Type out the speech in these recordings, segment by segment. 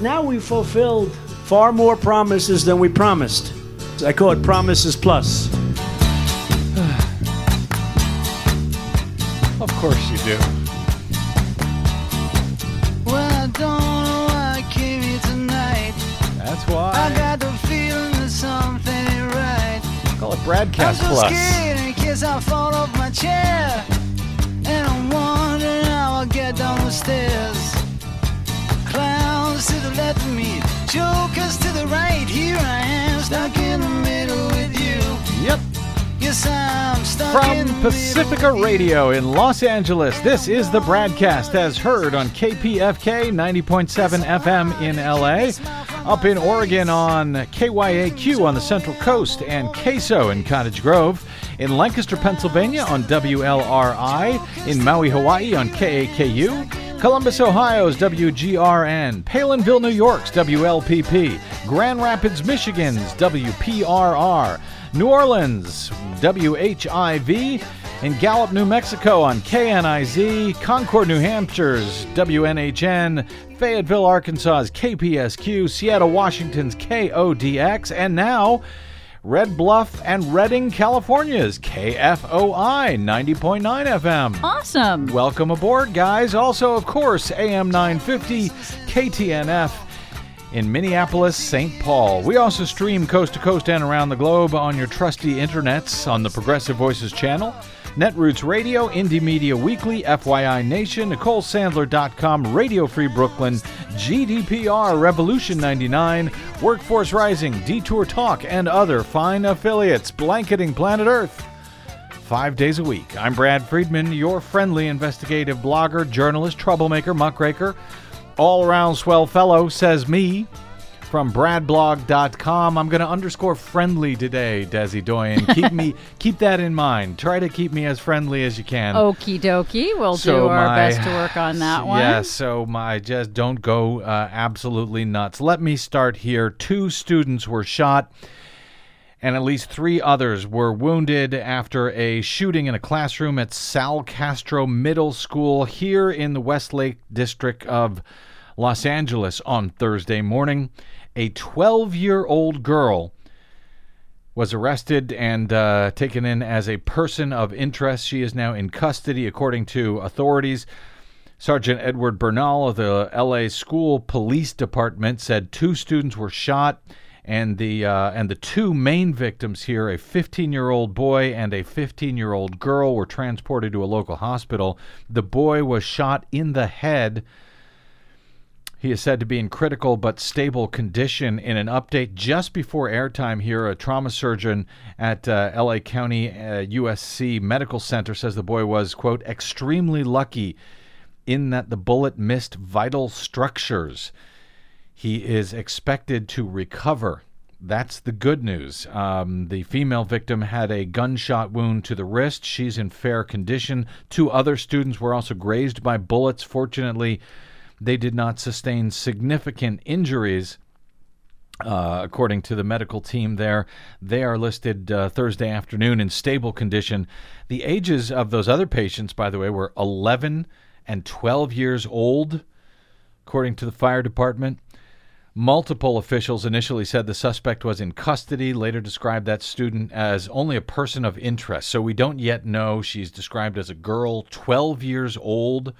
now we've fulfilled far more promises than we promised. I call it Promises Plus. Of course you do. Well, I don't know why I came here tonight. That's why I got the feeling that something ain't right. Call it I'm so Plus. scared in case I fall off my chair. And I'm wondering how I'll get down the stairs. The left of me, jokers to the right. Here I am, stuck in the middle with you. Yep. Yes, I'm stuck From Pacifica Radio in Los Angeles, this is the BradCast as heard on KPFK 90.7 FM in LA, up in Oregon on KYAQ on the Central Coast and KSO in Cottage Grove, in Lancaster, Pennsylvania on WLRI, in Maui, Hawaii on KAKU, Columbus, Ohio's WGRN, Palenville, New York's WLPP, Grand Rapids, Michigan's WPRR, New Orleans, WHIV, in Gallup, New Mexico on KNIZ, Concord, New Hampshire's WNHN, Fayetteville, Arkansas's KPSQ, Seattle, Washington's KODX, and now Red Bluff and Redding, California's KFOI 90.9 FM. Awesome. Welcome aboard, guys. Also, of course, AM 950 KTNF in Minneapolis, St. Paul. We also stream coast to coast and around the globe on your trusty internets on the Progressive Voices channel, Netroots Radio, Indie Media Weekly, FYI Nation, NicoleSandler.com, Radio Free Brooklyn, GDPR, Revolution 99, Workforce Rising, Detour Talk, and other fine affiliates blanketing planet Earth five days a week. I'm Brad Friedman, your friendly investigative blogger, journalist, troublemaker, muckraker, all around swell fellow, says me. From bradblog.com. I'm going to underscore friendly today, Desi Doyen. Keep me keep that in mind. Try to keep me as friendly as you can. Okie dokie. We'll So do our my- best to work on that one. Yeah, so my just don't go uh, absolutely nuts. Let me start here. Two students were shot and at least three others were wounded after a shooting in a classroom at Sal Castro Middle School here in the Westlake district of Los Angeles on Thursday morning. A 12 year old girl was arrested and uh, taken in as a person of interest. She is now in custody, according to authorities. Sergeant Edward Bernal of the LA School Police Department said two students were shot, and the uh, and the two main victims here, a 15-year-old boy and a 15-year-old girl, were transported to a local hospital. The boy was shot in the head. He is said to be in critical but stable condition. In an update just before airtime here, a trauma surgeon at uh, LA County uh, USC Medical Center says the boy was, quote, extremely lucky in that the bullet missed vital structures. He is expected to recover. That's the good news. Um, the female victim had a gunshot wound to the wrist. She's in fair condition. Two other students were also grazed by bullets. Fortunately, they did not sustain significant injuries. Uh, according to the medical team there, they are listed uh, Thursday afternoon in stable condition. The ages of those other patients, by the way, were 11 and 12 years old, according to the fire department. Multiple officials initially said the suspect was in custody, later described that student as only a person of interest. So we don't yet know. She's described as a girl, 12 years old.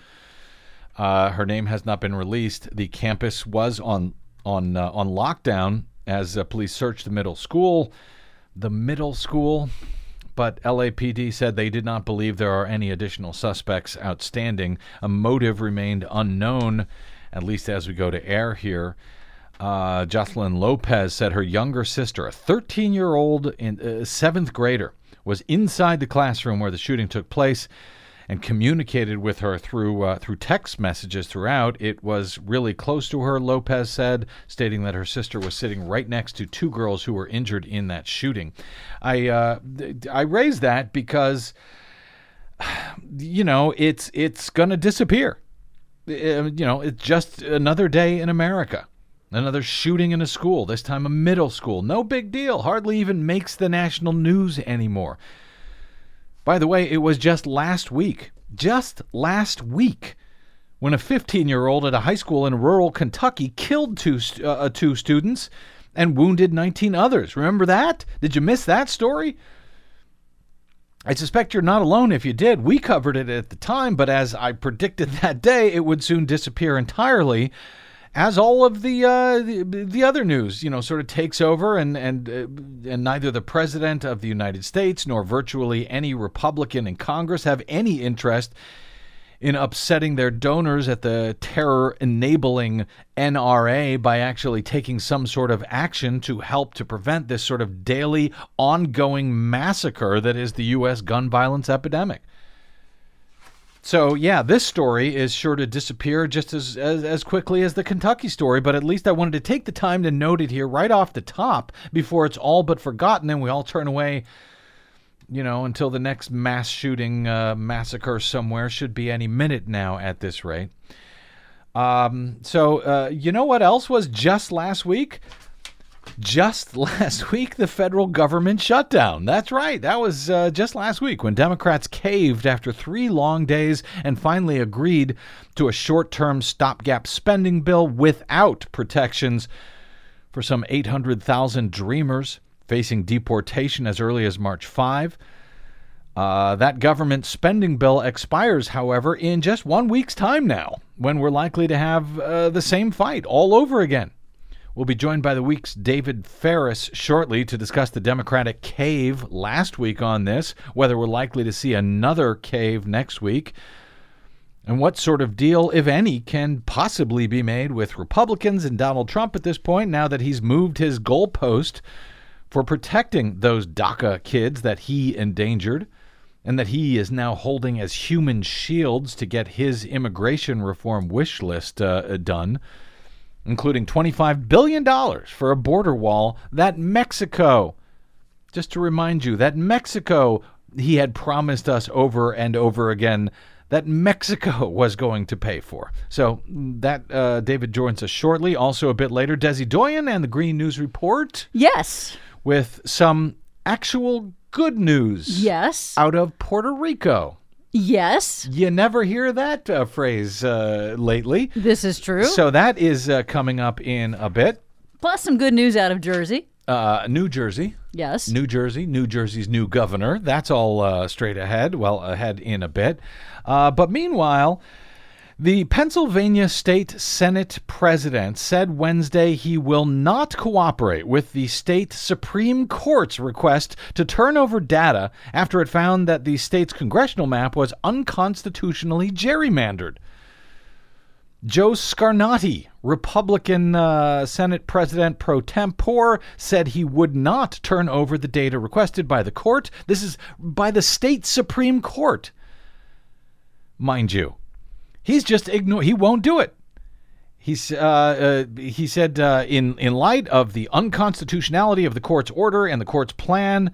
Uh, her name has not been released. The campus was on on uh, on lockdown as uh, police searched the middle school. The middle school, but LAPD said they did not believe there are any additional suspects outstanding. A motive remained unknown, at least as we go to air here. Uh, Jocelyn Lopez said her younger sister, a 13 year old in uh, seventh grader, was inside the classroom where the shooting took place and communicated with her through uh, through text messages throughout. It was really close to her, Lopez said, stating that her sister was sitting right next to two girls who were injured in that shooting. I uh, I raised that because you know it's it's going to disappear. Uh, you know, it's just another day in America. Another shooting in a school, this time a middle school. No big deal. Hardly even makes the national news anymore. By the way, it was just last week, just last week, when a 15 year old at a high school in rural Kentucky killed two, uh, two students and wounded 19 others. Remember that? Did you miss that story? I suspect you're not alone if you did. We covered it at the time, but as I predicted that day, it would soon disappear entirely as all of the, uh, the the other news, you know, sort of takes over, and and uh, and neither the president of the United States nor virtually any Republican in Congress have any interest in upsetting their donors at the terror enabling NRA by actually taking some sort of action to help to prevent this sort of daily ongoing massacre that is the U.S. gun violence epidemic. So yeah, this story is sure to disappear just as, as as quickly as the Kentucky story, but at least I wanted to take the time to note it here right off the top before it's all but forgotten and we all turn away you know, until the next mass shooting uh, massacre somewhere should be any minute now at this rate. Um, so, uh, you know what else was just last week? Just last week, the federal government shutdown. That's right. That was uh, just last week when Democrats caved after three long days and finally agreed to a short term stopgap spending bill without protections for some 800,000 dreamers facing deportation as early as March 5. Uh, that government spending bill expires, however, in just one week's time now, when we're likely to have uh, the same fight all over again. We'll be joined by the week's David Faris shortly to discuss the Democratic cave last week on this, whether we're likely to see another cave next week, and what sort of deal, if any, can possibly be made with Republicans and Donald Trump at this point now that he's moved his goalpost for protecting those DACA kids that he endangered and that he is now holding as human shields to get his immigration reform wish list uh, done, including $25 billion for a border wall that Mexico, just to remind you, that Mexico, he had promised us over and over again that Mexico was going to pay for. So that uh, David joins us shortly. Also, a bit later, Desi Doyen and the Green News Report Yes. with some actual good news Yes. out of Puerto Rico. Yes. You never hear that uh, phrase uh, lately. This is true. So that is uh, coming up in a bit. Plus some good news out of Jersey. Uh, New Jersey. Yes. New Jersey, New Jersey's new governor. That's all uh, straight ahead. Well, ahead in a bit. Uh, but meanwhile, the Pennsylvania State Senate president said Wednesday he will not cooperate with the state Supreme Court's request to turn over data after it found that the state's congressional map was unconstitutionally gerrymandered. Joe Scarnati, Republican uh, Senate President pro tempore, said he would not turn over the data requested by the court. This is by the state Supreme Court, mind you. He's just ignore. He won't do it. He's uh, uh, he said uh, in in light of the unconstitutionality of the court's order and the court's plan.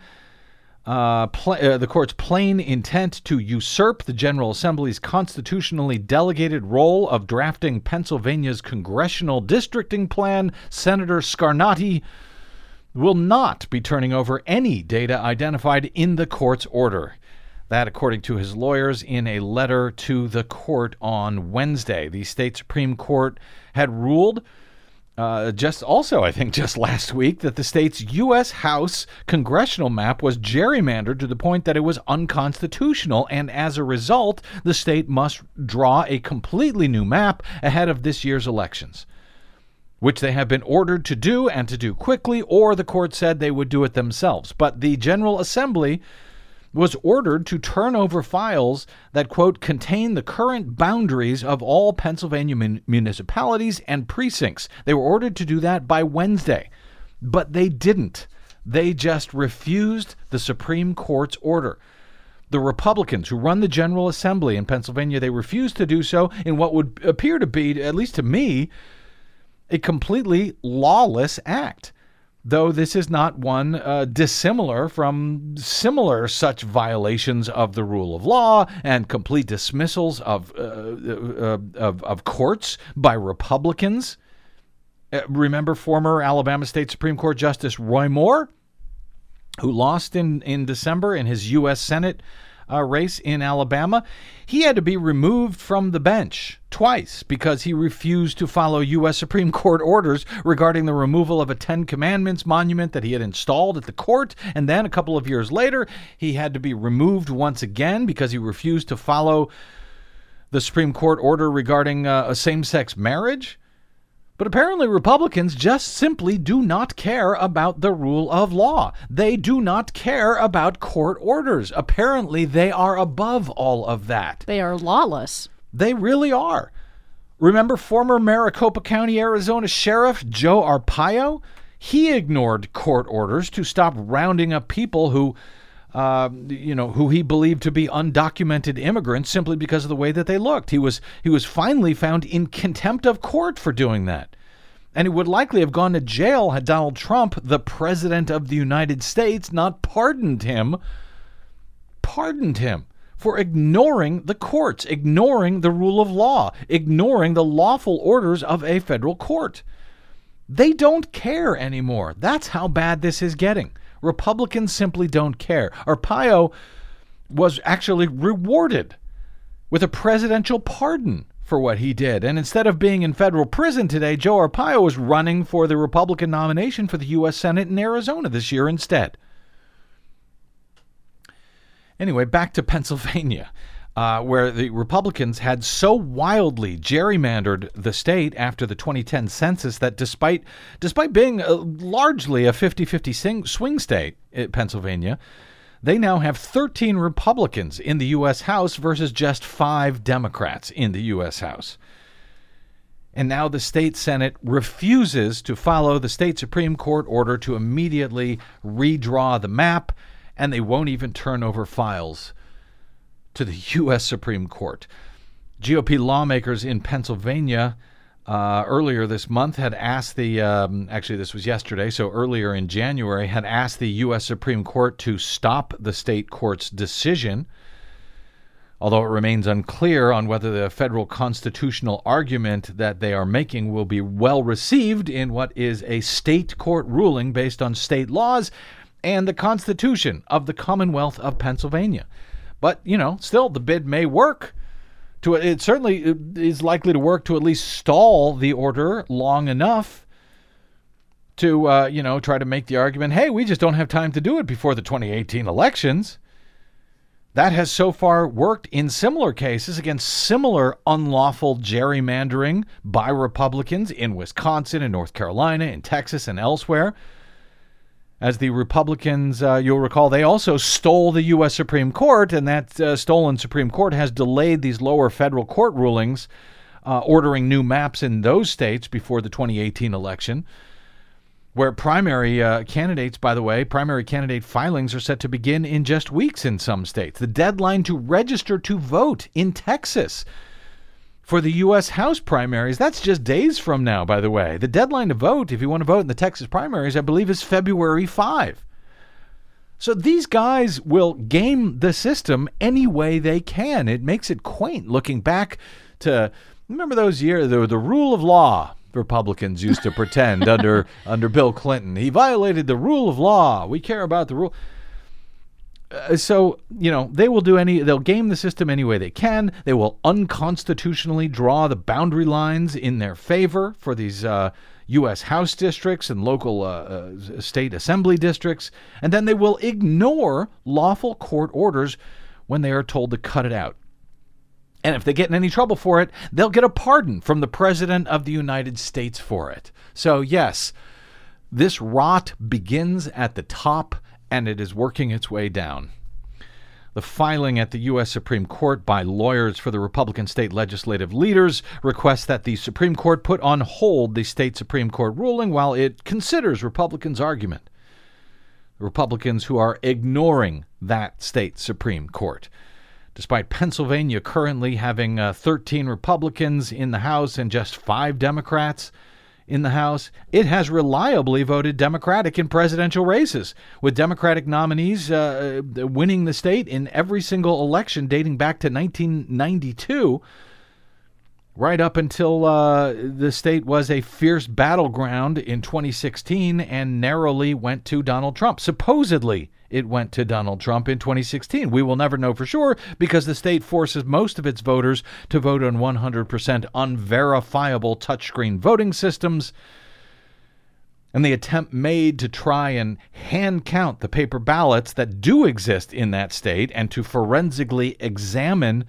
Uh, pl- uh, the court's plain intent to usurp the General Assembly's constitutionally delegated role of drafting Pennsylvania's congressional districting plan, Senator Scarnati will not be turning over any data identified in the court's order. That, according to his lawyers, in a letter to the court on Wednesday. The state Supreme Court had ruled uh, just also, I think, just last week, that the state's U.S. House congressional map was gerrymandered to the point that it was unconstitutional, and as a result, the state must draw a completely new map ahead of this year's elections, which they have been ordered to do and to do quickly, or the court said they would do it themselves. But the General Assembly was ordered to turn over files that, quote, contain the current boundaries of all Pennsylvania mun- municipalities and precincts. They were ordered to do that by Wednesday, but they didn't. They just refused the Supreme Court's order. The Republicans who run the General Assembly in Pennsylvania, they refused to do so in what would appear to be, at least to me, a completely lawless act though this is not one uh, dissimilar from similar such violations of the rule of law and complete dismissals of, uh, uh, of, of courts by Republicans. Uh, remember former Alabama State Supreme Court Justice Roy Moore, who lost in, in December in his U.S. Senate uh, race in Alabama, he had to be removed from the bench twice because he refused to follow U.S. Supreme Court orders regarding the removal of a Ten Commandments monument that he had installed at the court. And then a couple of years later, he had to be removed once again because he refused to follow the Supreme Court order regarding uh, a same sex marriage. But apparently, Republicans just simply do not care about the rule of law. They do not care about court orders. Apparently, they are above all of that. They are lawless. They really are. Remember former Maricopa County, Arizona Sheriff Joe Arpaio? He ignored court orders to stop rounding up people who uh, you know, who he believed to be undocumented immigrants simply because of the way that they looked. He was he was finally found in contempt of court for doing that. And he would likely have gone to jail had Donald Trump, the president of the United States, not pardoned him. Pardoned him for ignoring the courts, ignoring the rule of law, ignoring the lawful orders of a federal court. They don't care anymore. That's how bad this is getting. Republicans simply don't care. Arpaio was actually rewarded with a presidential pardon for what he did. And instead of being in federal prison today, Joe Arpaio is running for the Republican nomination for the U.S. Senate in Arizona this year instead. Anyway, back to Pennsylvania. Uh, where the Republicans had so wildly gerrymandered the state after the 2010 census that despite despite being uh, largely a 50-50 swing state Pennsylvania, they now have 13 Republicans in the U.S. House versus just five Democrats in the U.S. House. And now the state Senate refuses to follow the state Supreme Court order to immediately redraw the map, and they won't even turn over files to the U.S. Supreme Court. GOP lawmakers in Pennsylvania uh, earlier this month had asked the, um, actually, this was yesterday, so earlier in January, had asked the U.S. Supreme Court to stop the state court's decision. Although it remains unclear on whether the federal constitutional argument that they are making will be well received in what is a state court ruling based on state laws and the Constitution of the Commonwealth of Pennsylvania. But, you know, still, the bid may work. To It certainly is likely to work to at least stall the order long enough to, uh, you know, try to make the argument hey, we just don't have time to do it before the 2018 elections. That has so far worked in similar cases against similar unlawful gerrymandering by Republicans in Wisconsin and North Carolina, in Texas, and elsewhere as the Republicans, uh, you'll recall, they also stole the U.S. Supreme Court, and that uh, stolen Supreme Court has delayed these lower federal court rulings uh, ordering new maps in those states before the 2018 election. Where primary uh, candidates, by the way, primary candidate filings are set to begin in just weeks in some states. The deadline to register to vote in Texas for the U.S. House primaries. That's just days from now, by the way. The deadline to vote, if you want to vote in the Texas primaries, I believe is February 5. So these guys will game the system any way they can. It makes it quaint looking back to remember those years the, the rule of law Republicans used to pretend under under Bill Clinton. He violated the rule of law. We care about the rule. Uh, so you know they will do any they'll game the system any way they can. They will unconstitutionally draw the boundary lines in their favor for these uh, u.s house districts and local uh, uh, state assembly districts. And then they will ignore lawful court orders when they are told to cut it out. And if they get in any trouble for it they'll get a pardon from the president of the united states for it. So yes this rot begins at the top and it is working its way down. The filing at the U.S. Supreme Court by lawyers for the Republican state legislative leaders requests that the Supreme Court put on hold the state Supreme Court ruling while it considers Republicans' argument. Republicans who are ignoring that state Supreme Court. Despite Pennsylvania currently having uh, 13 Republicans in the House and just five Democrats, in the House, it has reliably voted Democratic in presidential races, with Democratic nominees uh, winning the state in every single election dating back to 1992. Right up until uh, the state was a fierce battleground in 2016 and narrowly went to Donald Trump. Supposedly, it went to Donald Trump in 2016. We will never know for sure because the state forces most of its voters to vote on 100% unverifiable touchscreen voting systems. And the attempt made to try and hand count the paper ballots that do exist in that state and to forensically examine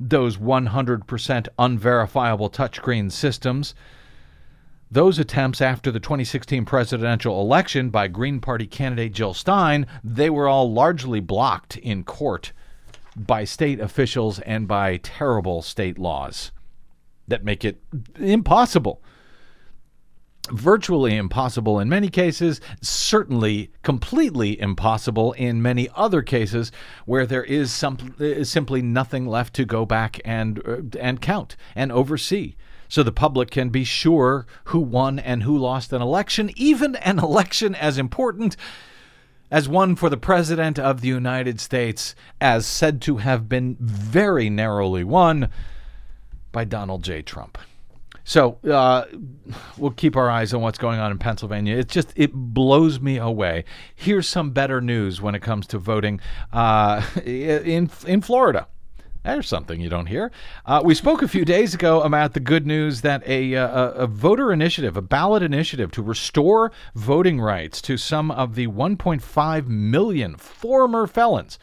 those 100% unverifiable touchscreen systems. Those attempts after the 2016 presidential election by Green Party candidate Jill Stein, they were all largely blocked in court by state officials and by terrible state laws that make it impossible virtually impossible in many cases, certainly completely impossible in many other cases where there is some, simply nothing left to go back and uh, and count and oversee. So the public can be sure who won and who lost an election, even an election as important as one for the President of the United States, as said to have been very narrowly won by Donald J. Trump. So uh, we'll keep our eyes on what's going on in Pennsylvania. It's just it blows me away. Here's some better news when it comes to voting uh, in in Florida. There's something you don't hear. Uh, we spoke a few days ago about the good news that a, uh, a, a, voter initiative, a ballot initiative to restore voting rights to some of the 1.5 million former felons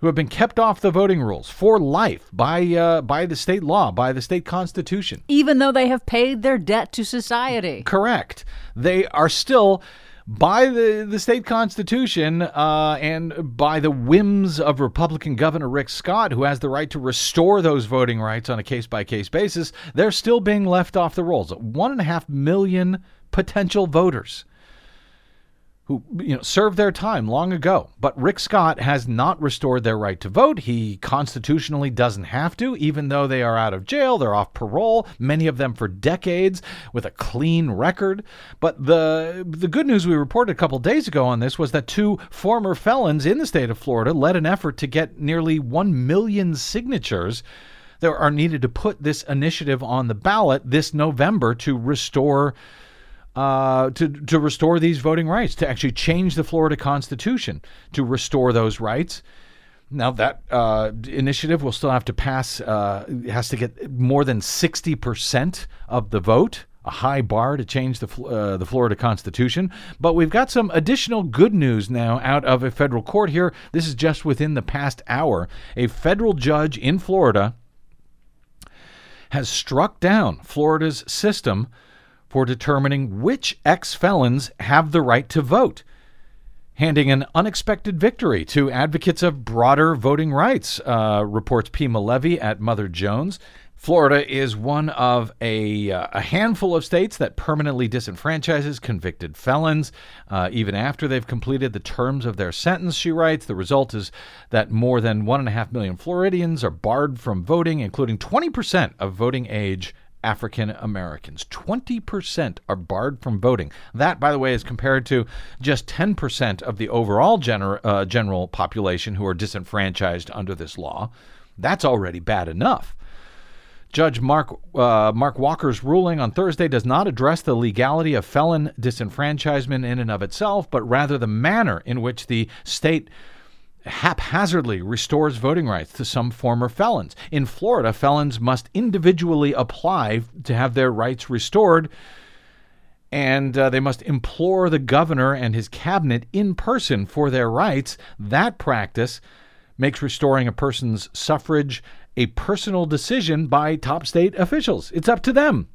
who have been kept off the voting rolls for life by uh, by the state law, by the state constitution. Even though they have paid their debt to society. Correct. They are still by the, the state constitution uh, and by the whims of Republican Governor Rick Scott, who has the right to restore those voting rights on a case by case basis, they're still being left off the rolls. One and a half million potential voters who you know served their time long ago. But Rick Scott has not restored their right to vote. He constitutionally doesn't have to, even though they are out of jail, they're off parole, many of them for decades with a clean record. But the the good news we reported a couple days ago on this was that two former felons in the state of Florida led an effort to get nearly 1 million signatures that are needed to put this initiative on the ballot this November to restore uh, to to restore these voting rights, to actually change the Florida Constitution to restore those rights. Now that uh, initiative will still have to pass. Uh, has to get more than sixty percent of the vote. A high bar to change the uh, the Florida Constitution, but we've got some additional good news now out of a federal court here. This is just within the past hour. A federal judge in Florida has struck down Florida's system for determining which ex felons have the right to vote, handing an unexpected victory to advocates of broader voting rights, uh, reports Pema Levy at Mother Jones. Florida is one of a, uh, a handful of states that permanently disenfranchises convicted felons, uh, even after they've completed the terms of their sentence, she writes. The result is that more than 1.5 million Floridians are barred from voting, including 20% of voting age African Americans. 20% are barred from voting. That, by the way, is compared to just 10% of the overall gener- uh, general population who are disenfranchised under this law. That's already bad enough. Judge Mark uh, Mark Walker's ruling on Thursday does not address the legality of felon disenfranchisement in and of itself, but rather the manner in which the state haphazardly restores voting rights to some former felons. In Florida, felons must individually apply to have their rights restored, and uh, they must implore the governor and his cabinet in person for their rights. That practice makes restoring a person's suffrage a personal decision by top state officials. It's up to them.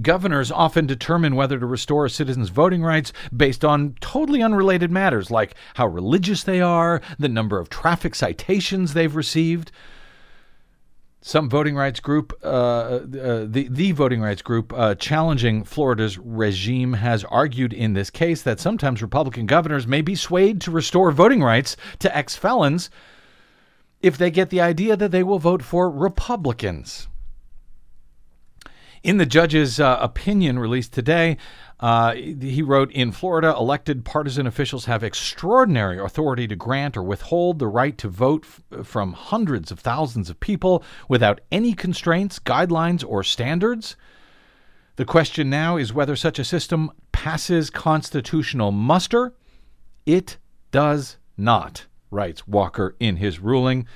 Governors often determine whether to restore a citizen's voting rights based on totally unrelated matters like how religious they are, the number of traffic citations they've received. Some voting rights group, uh, uh, the, the voting rights group uh, challenging Florida's regime, has argued in this case that sometimes Republican governors may be swayed to restore voting rights to ex felons if they get the idea that they will vote for Republicans. In the judge's uh, opinion released today, uh, he wrote In Florida, elected partisan officials have extraordinary authority to grant or withhold the right to vote f- from hundreds of thousands of people without any constraints, guidelines, or standards. The question now is whether such a system passes constitutional muster. It does not, writes Walker in his ruling,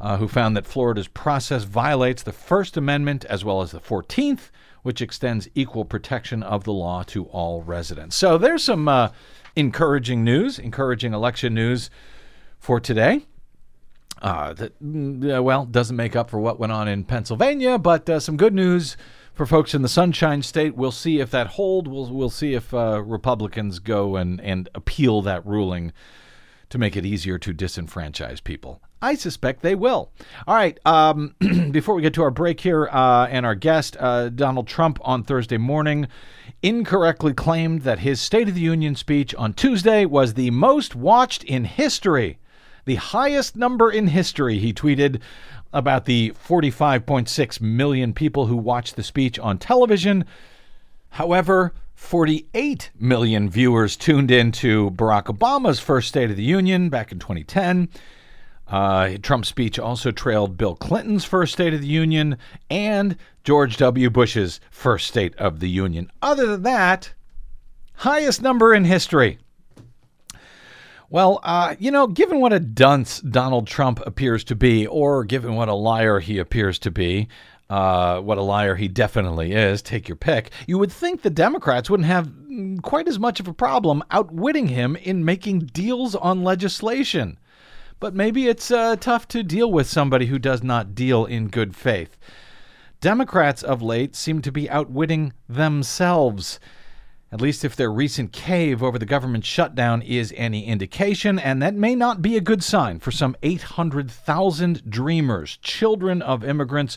uh, who found that Florida's process violates the First Amendment as well as the 14th, which extends equal protection of the law to all residents. So there's some uh, encouraging news, encouraging election news for today. Uh, that, mm, well, doesn't make up for what went on in Pennsylvania, but uh, some good news for folks in the Sunshine State. We'll see if that hold. We'll we'll see if uh, Republicans go and and appeal that ruling to make it easier to disenfranchise people. I suspect they will. All right. Um, before we get to our break here uh, and our guest, uh, Donald Trump on Thursday morning incorrectly claimed that his State of the Union speech on Tuesday was the most watched in history. The highest number in history, he tweeted about the 45.6 million people who watched the speech on television. However, 48 million viewers tuned in to Barack Obama's first State of the Union back in 2010. Uh, Trump's speech also trailed Bill Clinton's first State of the Union and George W. Bush's first State of the Union. Other than that, highest number in history. Well, uh, you know, given what a dunce Donald Trump appears to be, or given what a liar he appears to be, uh, what a liar he definitely is, take your pick, you would think the Democrats wouldn't have mm, quite as much of a problem outwitting him in making deals on legislation. But maybe it's uh, tough to deal with somebody who does not deal in good faith. Democrats of late seem to be outwitting themselves at least if their recent cave over the government shutdown is any indication, and that may not be a good sign for some 800,000 dreamers, children of immigrants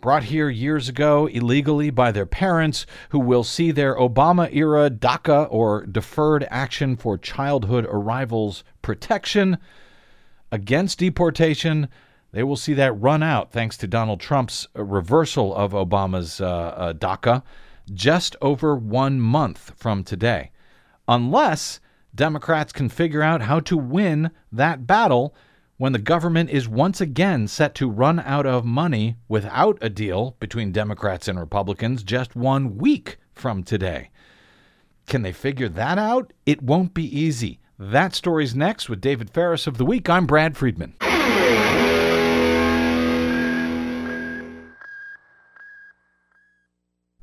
brought here years ago illegally by their parents, who will see their Obama era DACA or Deferred Action for Childhood Arrivals protection against deportation. They will see that run out thanks to Donald Trump's reversal of Obama's uh, uh, DACA just over one month from today, unless Democrats can figure out how to win that battle when the government is once again set to run out of money without a deal between Democrats and Republicans just one week from today. Can they figure that out? It won't be easy. That story's next with David Faris of the Week. I'm Brad Friedman.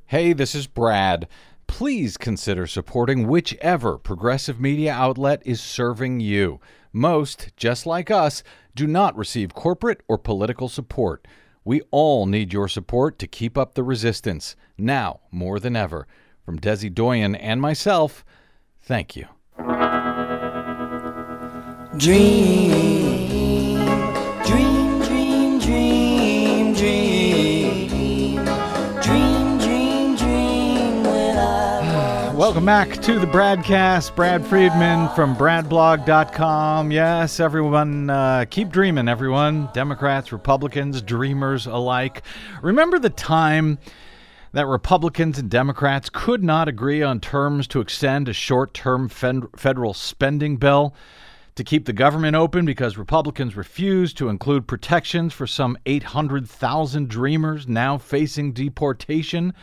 Hey, this is Brad. Please consider supporting whichever progressive media outlet is serving you. Most, just like us, do not receive corporate or political support. We all need your support to keep up the resistance, now more than ever. From Desi Doyen and myself, thank you. Dream, dream, dream, dream, dream, dream, dream, Welcome back to the Bradcast. Brad Friedman from BradBlog.com. Yes, everyone, uh, keep dreaming, everyone. Democrats, Republicans, dreamers alike. Remember the time that Republicans and Democrats could not agree on terms to extend a short term federal spending bill? To keep the government open because Republicans refused to include protections for some 800,000 dreamers now facing deportation.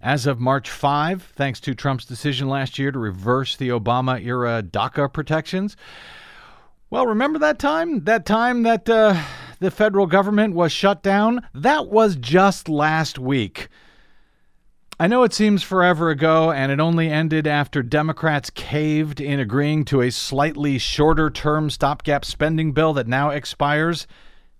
As of March 5, thanks to Trump's decision last year to reverse the Obama era DACA protections. Well, remember that time? That time that uh, the federal government was shut down? That was just last week. I know it seems forever ago, and it only ended after Democrats caved in agreeing to a slightly shorter term stopgap spending bill that now expires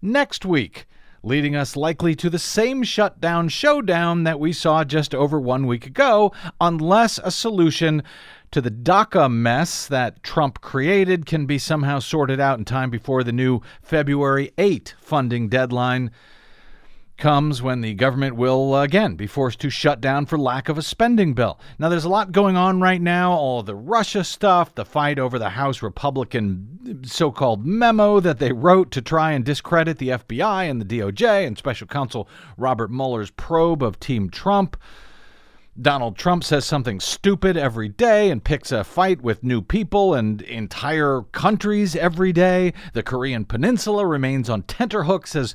next week, leading us likely to the same shutdown showdown that we saw just over one week ago, unless a solution to the DACA mess that Trump created can be somehow sorted out in time before the new February 8 funding deadline comes when the government will uh, again be forced to shut down for lack of a spending bill. Now, there's a lot going on right now all the Russia stuff, the fight over the House Republican so called memo that they wrote to try and discredit the FBI and the DOJ and special counsel Robert Mueller's probe of Team Trump. Donald Trump says something stupid every day and picks a fight with new people and entire countries every day. The Korean Peninsula remains on tenterhooks as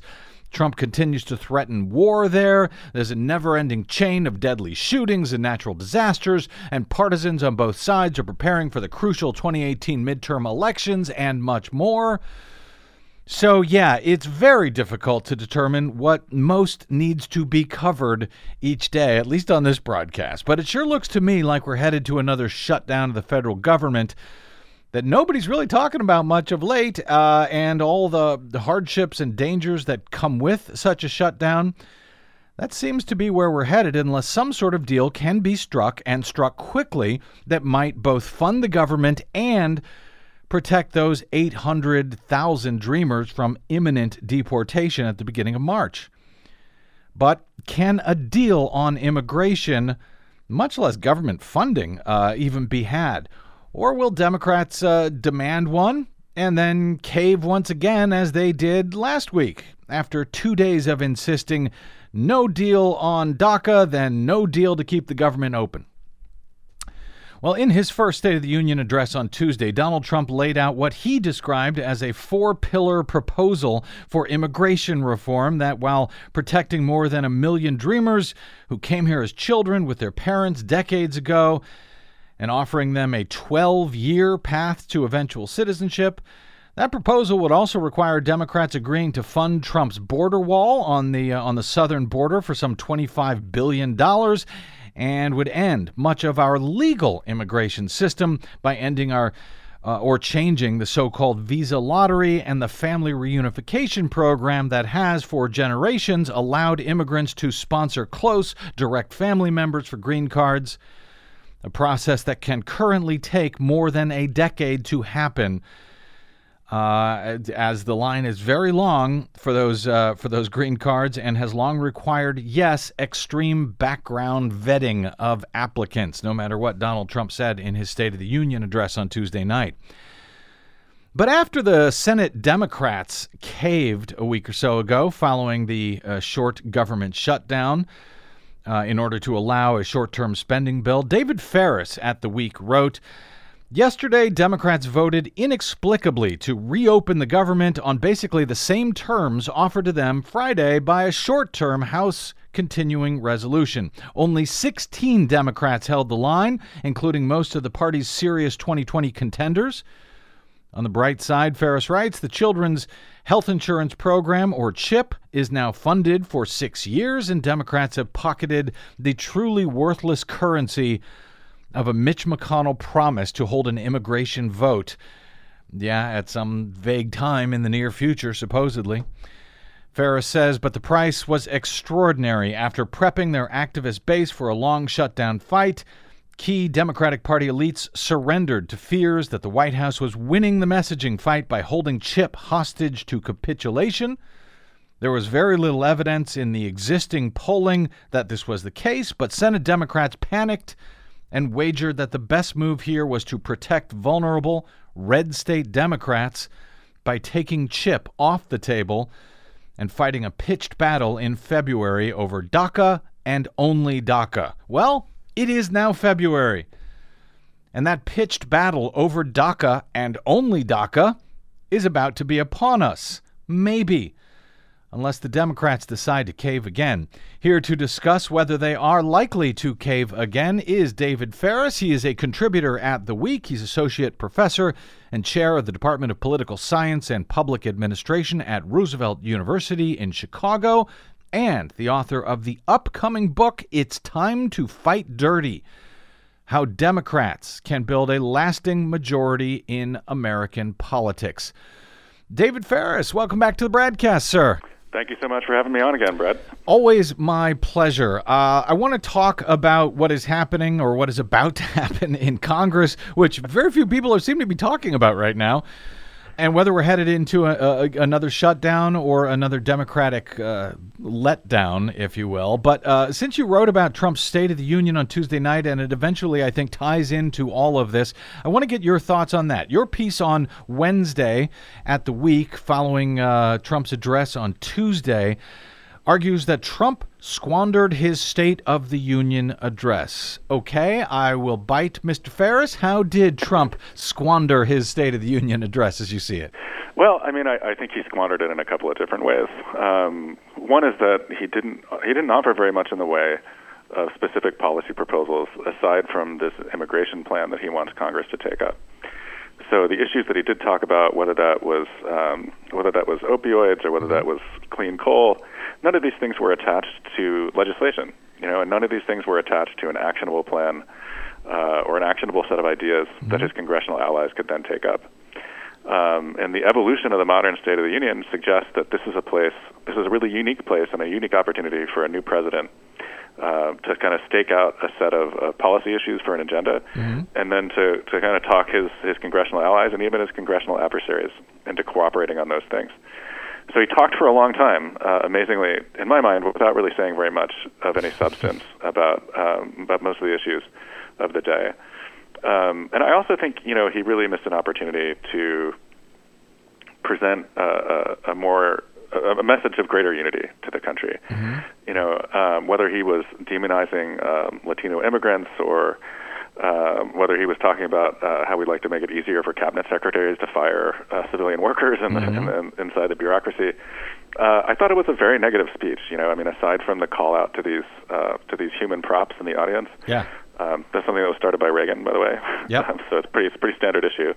Trump continues to threaten war there. There's a never ending chain of deadly shootings and natural disasters, and partisans on both sides are preparing for the crucial 2018 midterm elections and much more. So, yeah, it's very difficult to determine what most needs to be covered each day, at least on this broadcast. But it sure looks to me like we're headed to another shutdown of the federal government that nobody's really talking about much of late, uh, and all the, the hardships and dangers that come with such a shutdown. That seems to be where we're headed unless some sort of deal can be struck and struck quickly that might both fund the government and protect those 800,000 dreamers from imminent deportation at the beginning of March. But can a deal on immigration, much less government funding, uh, even be had? Or will Democrats uh, demand one and then cave once again as they did last week after two days of insisting no deal on DACA, then no deal to keep the government open? Well, in his first State of the Union address on Tuesday, Donald Trump laid out what he described as a four pillar proposal for immigration reform that, while protecting more than a million dreamers who came here as children with their parents decades ago, and offering them a 12 year path to eventual citizenship. That proposal would also require Democrats agreeing to fund Trump's border wall on the uh, on the southern border for some 25 billion dollars and would end much of our legal immigration system by ending our uh, or changing the so called visa lottery and the family reunification program that has, for generations, allowed immigrants to sponsor close, direct family members for green cards a process that can currently take more than a decade to happen. Uh, as the line is very long for those uh, for those green cards and has long required, yes, extreme background vetting of applicants, no matter what Donald Trump said in his State of the Union address on Tuesday night. But after the Senate Democrats caved a week or so ago, following the uh, short government shutdown, uh, in order to allow a short term spending bill. David Faris at The Week wrote Yesterday, Democrats voted inexplicably to reopen the government on basically the same terms offered to them Friday by a short term House continuing resolution. Only 16 Democrats held the line, including most of the party's serious 2020 contenders. On the bright side, Faris writes the Children's Health Insurance Program, or CHIP, is now funded for six years, and Democrats have pocketed the truly worthless currency of a Mitch McConnell promise to hold an immigration vote. Yeah, at some vague time in the near future, supposedly. Faris says, but the price was extraordinary. After prepping their activist base for a long shutdown fight, Key Democratic Party elites surrendered to fears that the White House was winning the messaging fight by holding Chip hostage to capitulation. There was very little evidence in the existing polling that this was the case, but Senate Democrats panicked and wagered that the best move here was to protect vulnerable red state Democrats by taking Chip off the table and fighting a pitched battle in February over DACA and only DACA. Well, it is now February. And that pitched battle over DACA and only DACA is about to be upon us. Maybe. Unless the Democrats decide to cave again. Here to discuss whether they are likely to cave again is David Faris. He is a contributor at The Week. He's associate professor and chair of the Department of Political Science and Public Administration at Roosevelt University in Chicago and the author of the upcoming book, It's Time to Fight Dirty How Democrats Can Build a Lasting Majority in American Politics. David Faris, welcome back to the BradCast, sir. Thank you so much for having me on again, Brad. Always my pleasure. Uh, I want to talk about what is happening or what is about to happen in Congress, which very few people are, seem to be talking about right now. And whether we're headed into a, a, another shutdown or another Democratic uh, letdown, if you will. But uh, since you wrote about Trump's State of the Union on Tuesday night, and it eventually, I think, ties into all of this, I want to get your thoughts on that. Your piece on Wednesday at the week following uh, Trump's address on Tuesday argues that Trump squandered his State of the Union address. Okay, I will bite Mr. Faris. How did Trump squander his State of the Union address as you see it? Well, I mean, I, I think he squandered it in a couple of different ways. Um, one is that he didn't he didn't offer very much in the way of specific policy proposals aside from this immigration plan that he wants Congress to take up. So the issues that he did talk about, whether that was um, whether that was opioids or whether that was clean coal, none of these things were attached to legislation. You know, and none of these things were attached to an actionable plan uh, or an actionable set of ideas mm-hmm. that his congressional allies could then take up. Um, and the evolution of the modern State of the Union suggests that this is a place, this is a really unique place and a unique opportunity for a new president uh, to kind of stake out a set of uh, policy issues for an agenda, mm-hmm. and then to, to kind of talk his, his congressional allies and even his congressional adversaries into cooperating on those things. So he talked for a long time, uh, amazingly, in my mind, without really saying very much of any substance about um, about most of the issues of the day. Um, and I also think you know he really missed an opportunity to present a, a, a more a message of greater unity to the country. Mm-hmm. You know, um, whether he was demonizing um, Latino immigrants or um, whether he was talking about uh, how we'd like to make it easier for cabinet secretaries to fire uh, civilian workers in the, mm-hmm. in the, inside the bureaucracy. Uh, I thought it was a very negative speech. You know, I mean, aside from the call out to these uh, to these human props in the audience, yeah, um, that's something that was started by Reagan, by the way. Yeah. Um, so it's pretty it's a pretty standard issue.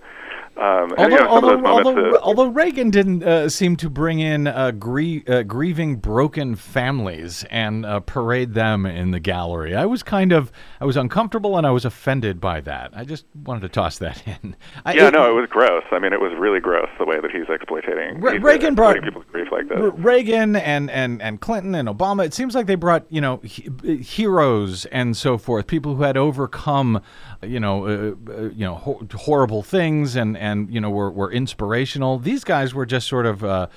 Um, although, you know, although, although, although, Reagan didn't uh, seem to bring in uh, grie- uh, grieving broken families and uh, parade them in the gallery, I was kind of I was uncomfortable and I was offended by that. I just wanted to toss that in. I, yeah, it, no, it was gross. I mean, it was really gross the way that he's exploiting Re- Reagan brought people's grief like this. Reagan and, and and Clinton and Obama. It seems like they brought you know he- heroes and so forth, people who had overcome you know uh, uh, you know ho- horrible things and and you know were, were inspirational. These guys were just sort of. Uh,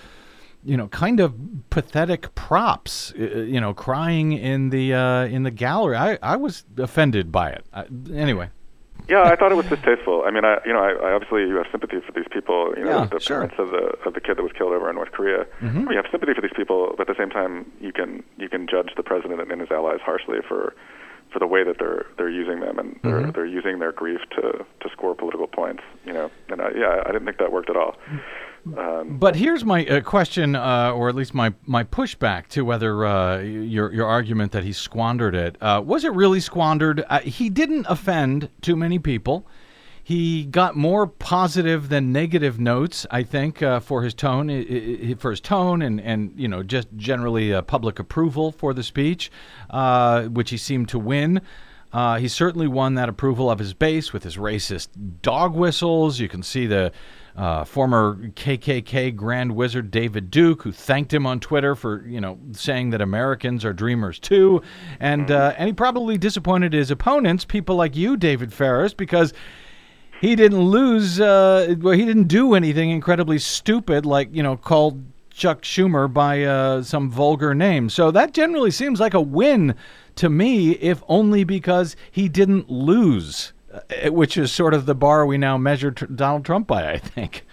you know, kind of pathetic props. Uh, uh, you know, crying in the uh, in the gallery. I, I was offended by it. I, anyway. Yeah, I thought it was distasteful. I mean, I you know, I, I obviously you have sympathy for these people. You know, yeah, the sure. parents of the of the kid that was killed over in North Korea. Mm-hmm. You have sympathy for these people, but at the same time, you can you can judge the president and his allies harshly for for the way that they're they're using them and they're Mm-hmm. they're using their grief to to score political points. You know, and I, yeah, I didn't think that worked at all. Um, But here's my uh, question, uh, or at least my, my pushback to whether uh, your your argument that he squandered it uh, was it really squandered? Uh, he didn't offend too many people. He got more positive than negative notes, I think, uh, for his tone, for his tone, and, and you know just generally uh, public approval for the speech, uh, which he seemed to win. Uh, he certainly won that approval of his base with his racist dog whistles. You can see the uh, former KKK Grand Wizard David Duke, who thanked him on Twitter for you know saying that Americans are dreamers too, and uh, and he probably disappointed his opponents, people like you, David Faris, because he didn't lose. Uh, well, he didn't do anything incredibly stupid, like you know, called Chuck Schumer by uh, some vulgar name. So that generally seems like a win to me, if only because he didn't lose, uh, which is sort of the bar we now measure Donald Trump by. I think.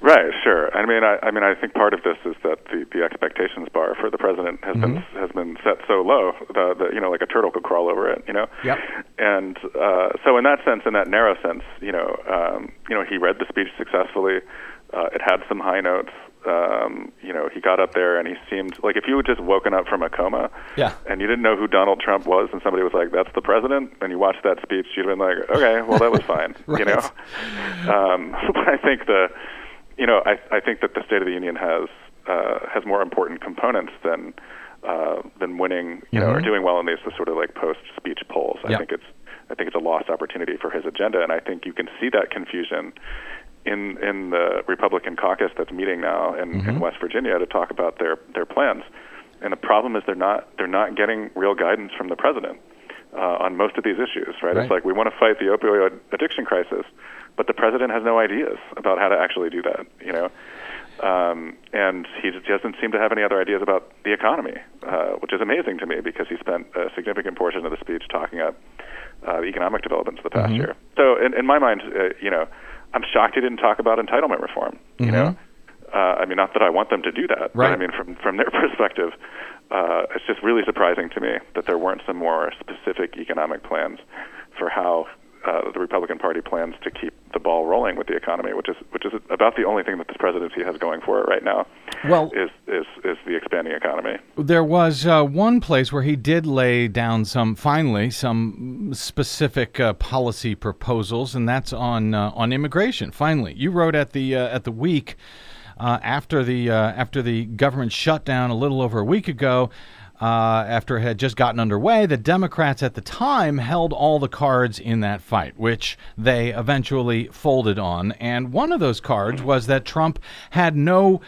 Right, sure. I mean, I, I mean, I think part of this is that the, the expectations bar for the president has been has been set so low that, that you know, like a turtle could crawl over it. You know. Yep. And uh, so, in that sense, in that narrow sense, you know, um, you know, he read the speech successfully. Uh, it had some high notes. Um, you know, he got up there and he seemed like if you had just woken up from a coma Yeah. and you didn't know who Donald Trump was, and somebody was like, "That's the president," and you watched that speech, you'd have been like, "Okay, well, that was fine," you know. Um, but I think the, you know, I I think that the State of the Union has uh, has more important components than uh, than winning, you know, or doing well in these sort of like post speech polls. I Yeah. think it's I think it's a lost opportunity for his agenda, and I think you can see that confusion in in the Republican caucus that's meeting now in, in West Virginia to talk about their their plans. And the problem is they're not they're not getting real guidance from the president. Uh, on most of these issues, right? Right. It's like we want to fight the opioid addiction crisis, but the president has no ideas about how to actually do that, you know. Um, and he just doesn't seem to have any other ideas about the economy, uh, which is amazing to me because he spent a significant portion of the speech talking up uh, economic developments of the past year. So, in, in my mind, uh, you know, I'm shocked he didn't talk about entitlement reform. You know, uh, I mean, not that I want them to do that, but I mean, from from their perspective, uh, it's just really surprising to me that there weren't some more specific economic plans for how uh, the Republican Party plans to keep the ball rolling with the economy, which is which is about the only thing that this presidency has going for it right now. Well- is is is the expanding economy. There was uh, one place where he did lay down some, finally, some specific uh, policy proposals, and that's on uh, on immigration. Finally, you wrote at the uh, at the week uh, after the uh, after the government shutdown a little over a week ago. Uh, after it had just gotten underway, the Democrats at the time held all the cards in that fight, which they eventually folded on. And one of those cards was that Trump had no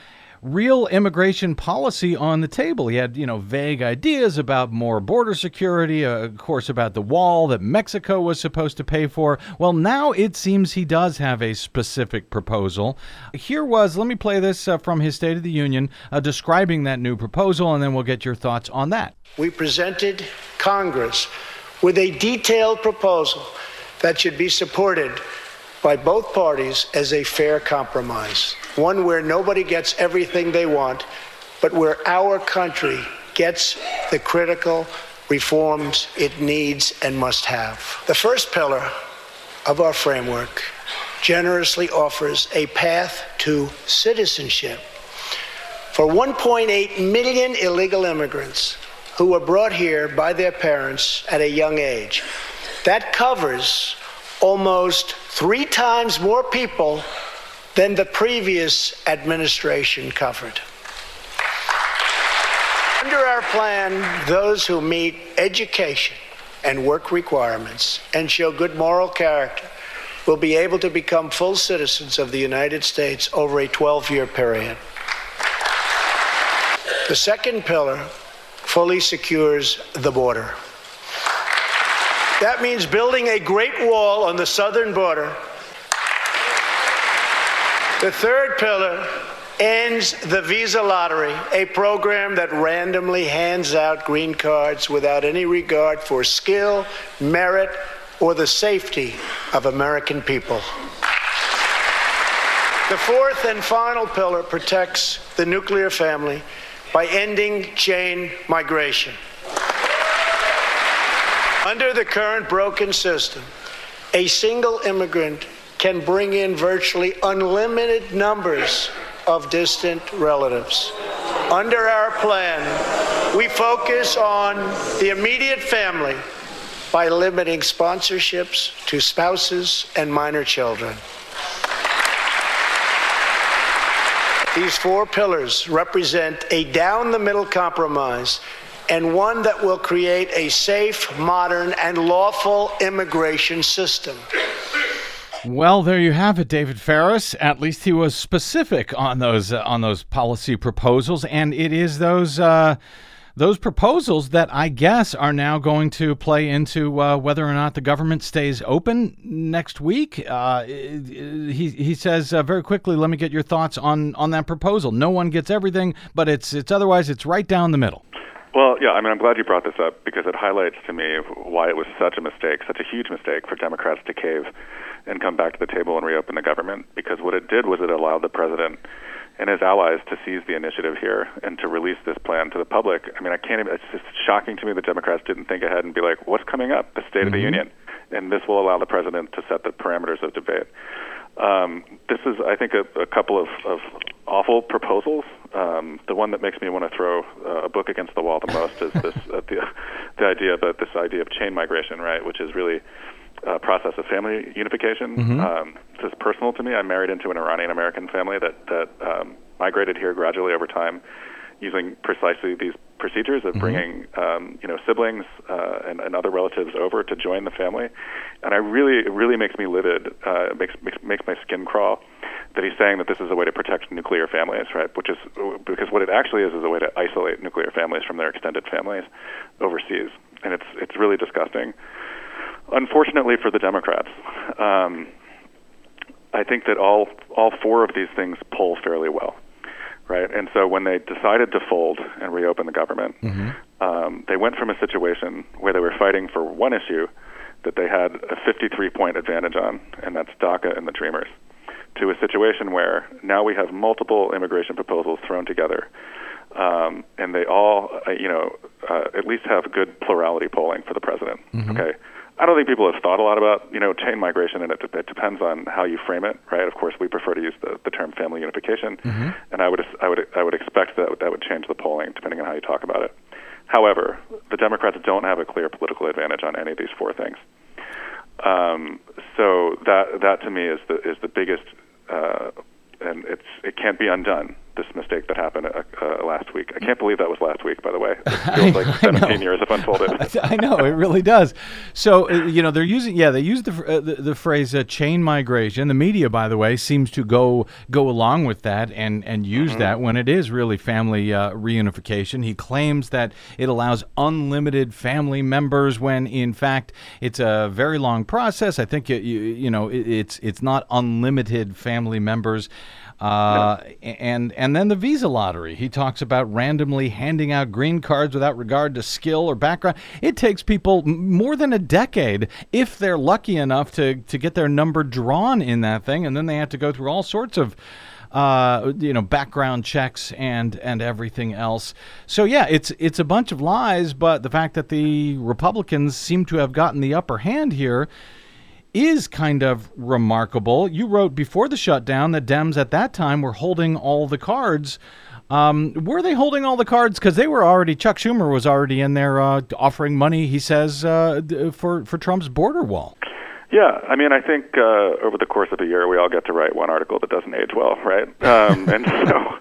real immigration policy on the table. He had, you know, vague ideas about more border security, uh, of course, about the wall that Mexico was supposed to pay for. Well, now it seems he does have a specific proposal. Here was, let me play this uh, from his State of the Union uh, describing that new proposal, and then we'll get your thoughts on that. we presented Congress with a detailed proposal that should be supported by both parties as a fair compromise. One where nobody gets everything they want, but where our country gets the critical reforms it needs and must have. The first pillar of our framework generously offers a path to citizenship for 1.8 million illegal immigrants who were brought here by their parents at a young age. That covers almost three times more people than the previous administration covered. Under our plan, those who meet education and work requirements and show good moral character will be able to become full citizens of the United States over a 12 year period. The second pillar fully secures the border. That means building a great wall on the southern border. The third pillar ends the visa lottery, a program that randomly hands out green cards without any regard for skill, merit, or the safety of American people. The fourth and final pillar protects the nuclear family by ending chain migration. Under the current broken system, a single immigrant can bring in virtually unlimited numbers of distant relatives. Under our plan, we focus on the immediate family by limiting sponsorships to spouses and minor children. These four pillars represent a down the middle compromise and one that will create a safe, modern, and lawful immigration system. Well, there you have it, David Faris. At least he was specific on those uh, on those policy proposals, and it is those uh, those proposals that I guess are now going to play into uh, whether or not the government stays open next week. Uh, he he says uh, very quickly. Let me get your thoughts on on that proposal. No one gets everything, but it's it's otherwise it's right down the middle. Well, yeah, I mean, I'm glad you brought this up because it highlights to me why it was such a mistake, such a huge mistake for Democrats to cave and come back to the table and reopen the government. Because what it did was it allowed the president and his allies to seize the initiative here and to release this plan to the public. I mean, I can't even, it's just shocking to me that Democrats didn't think ahead and be like, what's coming up? The State of the Union. And this will allow the president to set the parameters of debate. Um, this is, I think, a, a couple of, of awful proposals. Um, the one that makes me want to throw uh, a book against the wall the most is this uh, the, the idea about this idea of chain migration, right? Which is really a process of family unification. Um, this is personal to me. I'm married into an Iranian American family that that um, migrated here gradually over time, using precisely these procedures of bringing um, you know siblings uh, and, and other relatives over to join the family, and I really it really makes me livid. Uh, it makes, makes makes my skin crawl that he's saying that this is a way to protect nuclear families, right? Which is because what it actually is is a way to isolate nuclear families from their extended families overseas. and it's it's really disgusting. Unfortunately for the Democrats, um, I think that all all four of these things pull fairly well, right? And so when they decided to fold and reopen the government, um, they went from a situation where they were fighting for one issue that they had a 53 point advantage on, and that's DACA and the Dreamers, to a situation where now we have multiple immigration proposals thrown together. Um, and they all, uh, you know, uh, at least have good plurality polling for the president. Okay, I don't think people have thought a lot about, you know, chain migration, and it, it depends on how you frame it, right? Of course, we prefer to use the, the term family unification, and I would, I would, I would expect that that would change the polling depending on how you talk about it. However, the Democrats don't have a clear political advantage on any of these four things. Um, so that that to me is the is the biggest, uh, and it's it can't be undone. This mistake that happened uh, uh, last week. I can't believe that was last week. By the way, it feels like I know. 17 years have unfolded. I know it really does. So uh, you know they're using yeah they use the uh, the, the phrase uh, chain migration. The media, by the way, seems to go go along with that and and use that when it is really family uh, reunification. He claims that it allows unlimited family members when in fact it's a very long process. I think it, you, you know it, it's it's not unlimited family members. Uh, and and then the visa lottery. He talks about randomly handing out green cards without regard to skill or background. It takes people more than a decade if they're lucky enough to to get their number drawn in that thing, and then they have to go through all sorts of. Uh, you know, background checks and and everything else. So yeah, it's it's a bunch of lies. But the fact that the Republicans seem to have gotten the upper hand here is kind of remarkable. You wrote before the shutdown that Dems at that time were holding all the cards. Um, were they holding all the cards? Because they were already. Chuck Schumer was already in there uh, offering money. He says uh, for for Trump's border wall. Yeah, I mean, I think uh, over the course of a year, we all get to write one article that doesn't age well, right? Um, and so,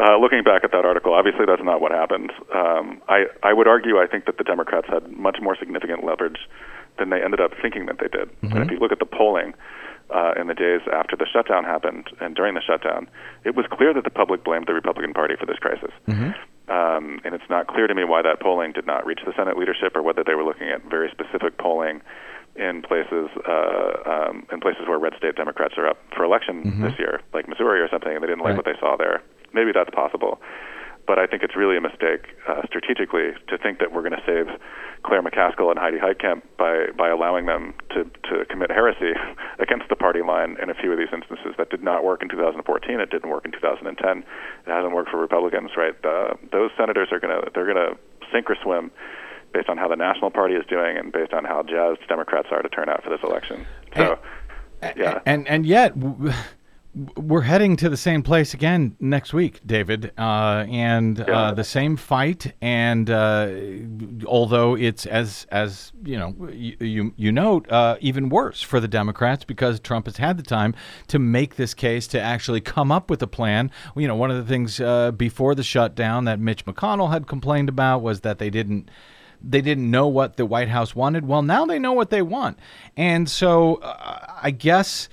uh, looking back at that article, obviously that's not what happened. Um, I I would argue I think that the Democrats had much more significant leverage than they ended up thinking that they did. And if you look at the polling uh, in the days after the shutdown happened and during the shutdown, it was clear that the public blamed the Republican Party for this crisis. Um, and it's not clear to me why that polling did not reach the Senate leadership, or whether they were looking at very specific polling in places uh, um, in places where red state Democrats are up for election this year, like Missouri or something, and they didn't like Right. what they saw there. Maybe that's possible, but I think it's really a mistake uh, strategically to think that we're going to save Claire McCaskill and Heidi Heitkamp by by allowing them to to commit heresy against the party line in a few of these instances. That did not work in 2014. It didn't work in 2010. It hasn't worked for Republicans, right? Uh, those senators are going to they're going to sink or swim based on how the National Party is doing and based on how jazzed Democrats are to turn out for this election. So, yeah. And and yet we're heading to the same place again next week, David, uh, and uh, the same fight. And uh, although it's as as you know you you, you note uh, even worse for the Democrats because Trump has had the time to make this case to actually come up with a plan. You know, one of the things uh, before the shutdown that Mitch McConnell had complained about was that they didn't they didn't know what the White House wanted. Well, now they know what they want. And so uh, I guess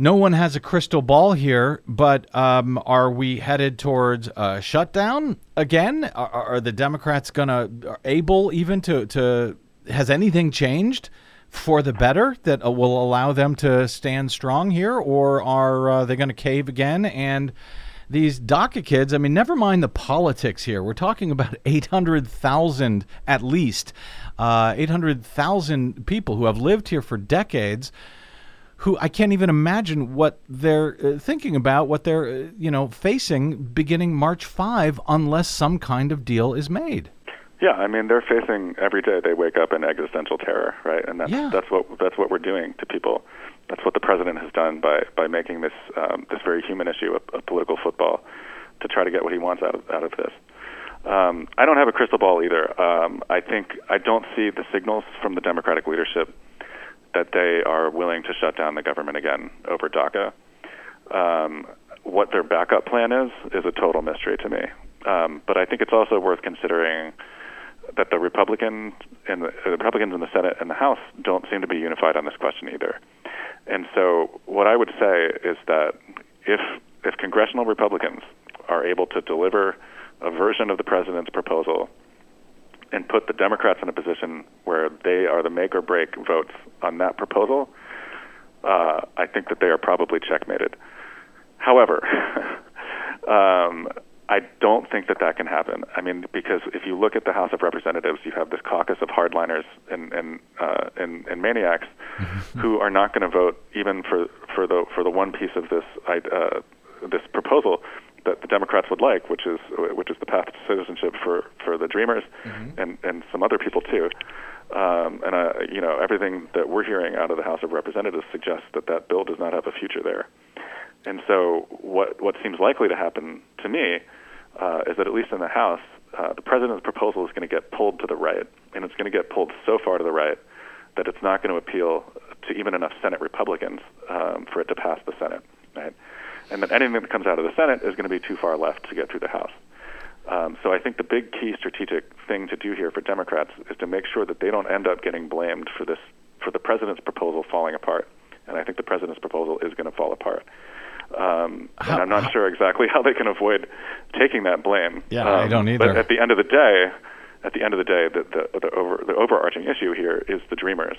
no one has a crystal ball here, but um, are we headed towards a shutdown again? Are, are the Democrats going to be able even to, to has anything changed for the better that uh, will allow them to stand strong here, or are uh, they going to cave again and these DACA kids, I mean, never mind the politics here. We're talking about 800,000 at least, uh, 800,000 people who have lived here for decades who I can't even imagine what they're uh, thinking about, what they're, uh, you know, facing beginning March 5 unless some kind of deal is made. Yeah, I mean they're facing every day they wake up in existential terror, right? And that's Yeah. that's what that's what we're doing to people. That's what the president has done by by making this um, this very human issue a, a political football to try to get what he wants out of out of this. Um, I don't have a crystal ball either. Um, I think I don't see the signals from the Democratic leadership that they are willing to shut down the government again over DACA. Um, what their backup plan is is a total mystery to me. Um, but I think it's also worth considering that the Republicans the, the Republicans in the Senate and the House don't seem to be unified on this question either. And so, what I would say is that if if congressional Republicans are able to deliver a version of the president's proposal and put the Democrats in a position where they are the make or break votes on that proposal, uh, I think that they are probably checkmated. However, um, I don't think that that can happen. I mean, because if you look at the House of Representatives, you have this caucus of hardliners and and uh, and, and maniacs who are not going to vote even for for the for the one piece of this uh, this proposal that the Democrats would like, which is which is the path to citizenship for for the Dreamers and and some other people too. Um, and uh, you know everything that we're hearing out of the House of Representatives suggests that that bill does not have a future there. And so, what what seems likely to happen to me uh, is that at least in the House, uh, the president's proposal is going to get pulled to the right, and it's going to get pulled so far to the right that it's not going to appeal to even enough Senate Republicans um, for it to pass the Senate, right? And that anything that comes out of the Senate is going to be too far left to get through the House. Um, so I think the big key strategic thing to do here for Democrats is to make sure that they don't end up getting blamed for this for the president's proposal falling apart. And I think the president's proposal is going to fall apart. Um, How- and I'm not how- sure exactly how they can avoid taking that blame. Yeah, I Um, don't either. But at the end of the day, at the end of the day, the, the, the, over, the overarching issue here is the Dreamers,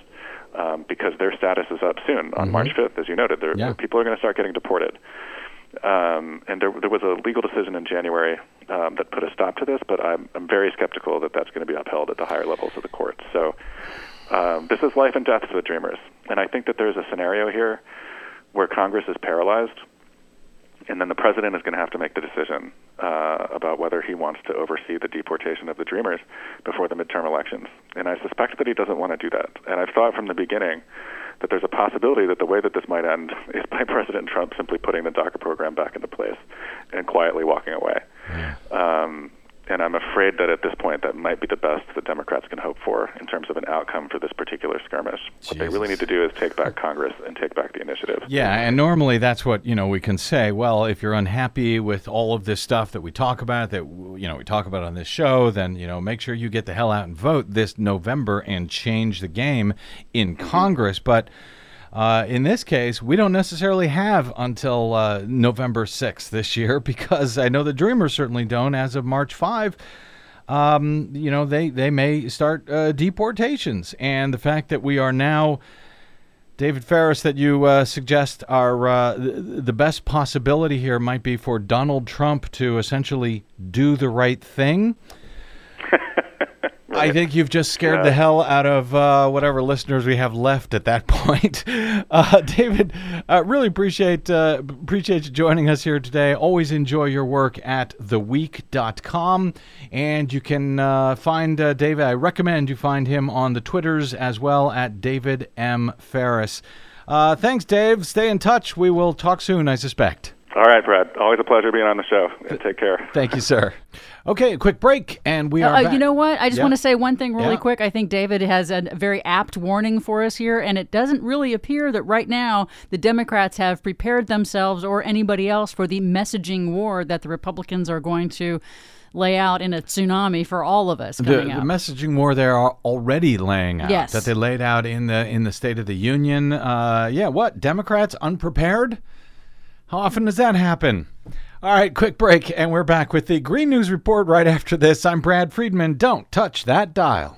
um, because their status is up soon on March 5th, as you noted. Mm-hmm. Yeah. People are going to start getting deported. Um, and there, there was a legal decision in January um, that put a stop to this, but I'm, I'm very skeptical that that's going to be upheld at the higher levels of the courts. So um, this is life and death for the Dreamers. And I think that there's a scenario here where Congress is paralyzed, and then the president is going to have to make the decision uh, about whether he wants to oversee the deportation of the Dreamers before the midterm elections. And I suspect that he doesn't want to do that. And I've thought from the beginning that there's a possibility that the way that this might end is by President Trump simply putting the DACA program back into place and quietly walking away. Um, and I'm afraid that at this point, that might be the best the Democrats can hope for in terms of an outcome for this particular skirmish. What they really need to do is take back Congress and take back the initiative. Yeah, and normally that's what you know we can say. Well, if you're unhappy with all of this stuff that we talk about, that you know we talk about on this show, then you know make sure you get the hell out and vote this November and change the game in mm-hmm. Congress. But uh, in this case, we don't necessarily have until uh, November 6th this year because I know the Dreamers certainly don't. As of March 5, um, you know they they may start uh, deportations, and the fact that we are now. David Faris, that you uh, suggest are uh, th- the best possibility here might be for Donald Trump to essentially do the right thing. I think you've just scared the hell out of uh, whatever listeners we have left at that point. Uh, David, uh, really appreciate uh, appreciate you joining us here today. Always enjoy your work at theweek.com. And you can uh, find uh, David, I recommend you find him on the Twitters as well at David M. Faris. Uh, thanks, Dave. Stay in touch. We will talk soon, I suspect. All right, Brad. Always a pleasure being on the show. Take care. Thank you, sir. Okay, a quick break, and we are Uh, back. you know what? I just Yeah. want to say one thing really Yeah. quick. I think David has a very apt warning for us here, and it doesn't really appear that right now the Democrats have prepared themselves or anybody else for the messaging war that the Republicans are going to lay out in a tsunami for all of us the, coming the messaging war they're already laying out Yes. that they laid out in the in the State of the Union. Uh, yeah, what Democrats unprepared? How often does that happen? All right, quick break, and we're back with the Green News Report right after this. I'm Brad Friedman. Don't touch that dial.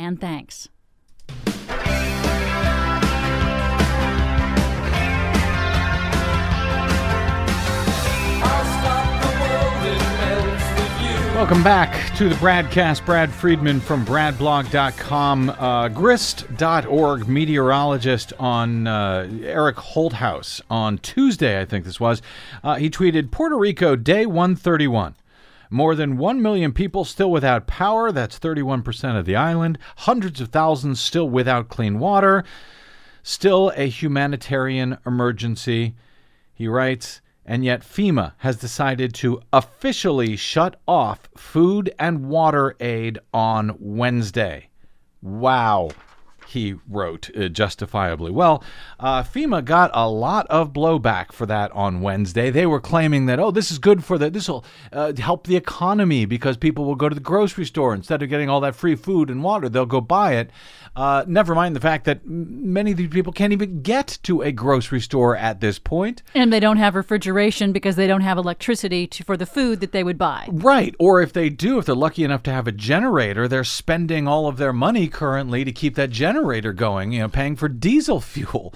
And thanks. Welcome back to the BradCast. Brad Friedman from bradblog.com. Uh, grist.org meteorologist on uh, Eric Holthaus on Tuesday, I think this was. Uh, he tweeted Puerto Rico, day 131. More than 1 million people still without power. That's 31% of the island. Hundreds of thousands still without clean water. Still a humanitarian emergency. He writes, And yet, FEMA has decided to officially shut off food and water aid on Wednesday. Wow he wrote uh, justifiably. Well, uh, FEMA got a lot of blowback for that on Wednesday. They were claiming that, oh, this is good for the, this will uh, help the economy because people will go to the grocery store instead of getting all that free food and water, they'll go buy it. Uh, never mind the fact that many of these people can't even get to a grocery store at this point. And they don't have refrigeration because they don't have electricity to, for the food that they would buy. Right. Or if they do, if they're lucky enough to have a generator, they're spending all of their money currently to keep that generator going, you know, paying for diesel fuel.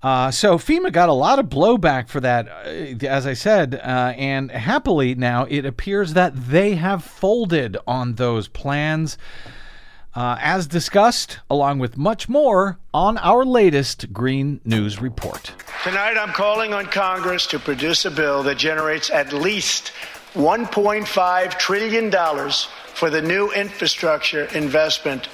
Uh, so FEMA got a lot of blowback for that, uh, as I said, uh, and happily now it appears that they have folded on those plans. Uh, as discussed, along with much more, on our latest Green News Report. Tonight, I'm calling on Congress to produce a bill that generates at least $1.5 trillion for the new infrastructure investment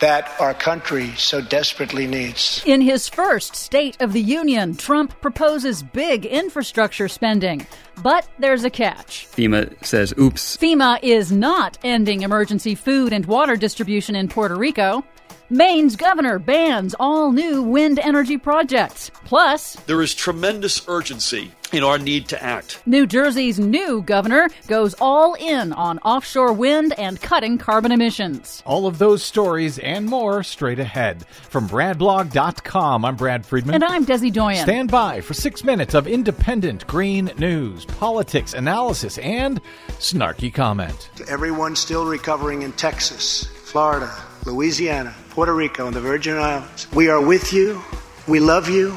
that our country so desperately needs. In his first State of the Union, Trump proposes big infrastructure spending. But there's a catch. FEMA says, oops. FEMA is not ending emergency food and water distribution in Puerto Rico. Maine's governor bans all new wind energy projects. Plus, there is tremendous urgency in our need to act. New Jersey's new governor goes all in on offshore wind and cutting carbon emissions. All of those stories and more straight ahead. From BradBlog.com, I'm Brad Friedman. And I'm Desi Doyen. Stand by for six minutes of independent green news, politics, analysis, and snarky comment. To everyone still recovering in Texas, Florida, Louisiana, Puerto Rico, and the Virgin Islands. We are with you, we love you,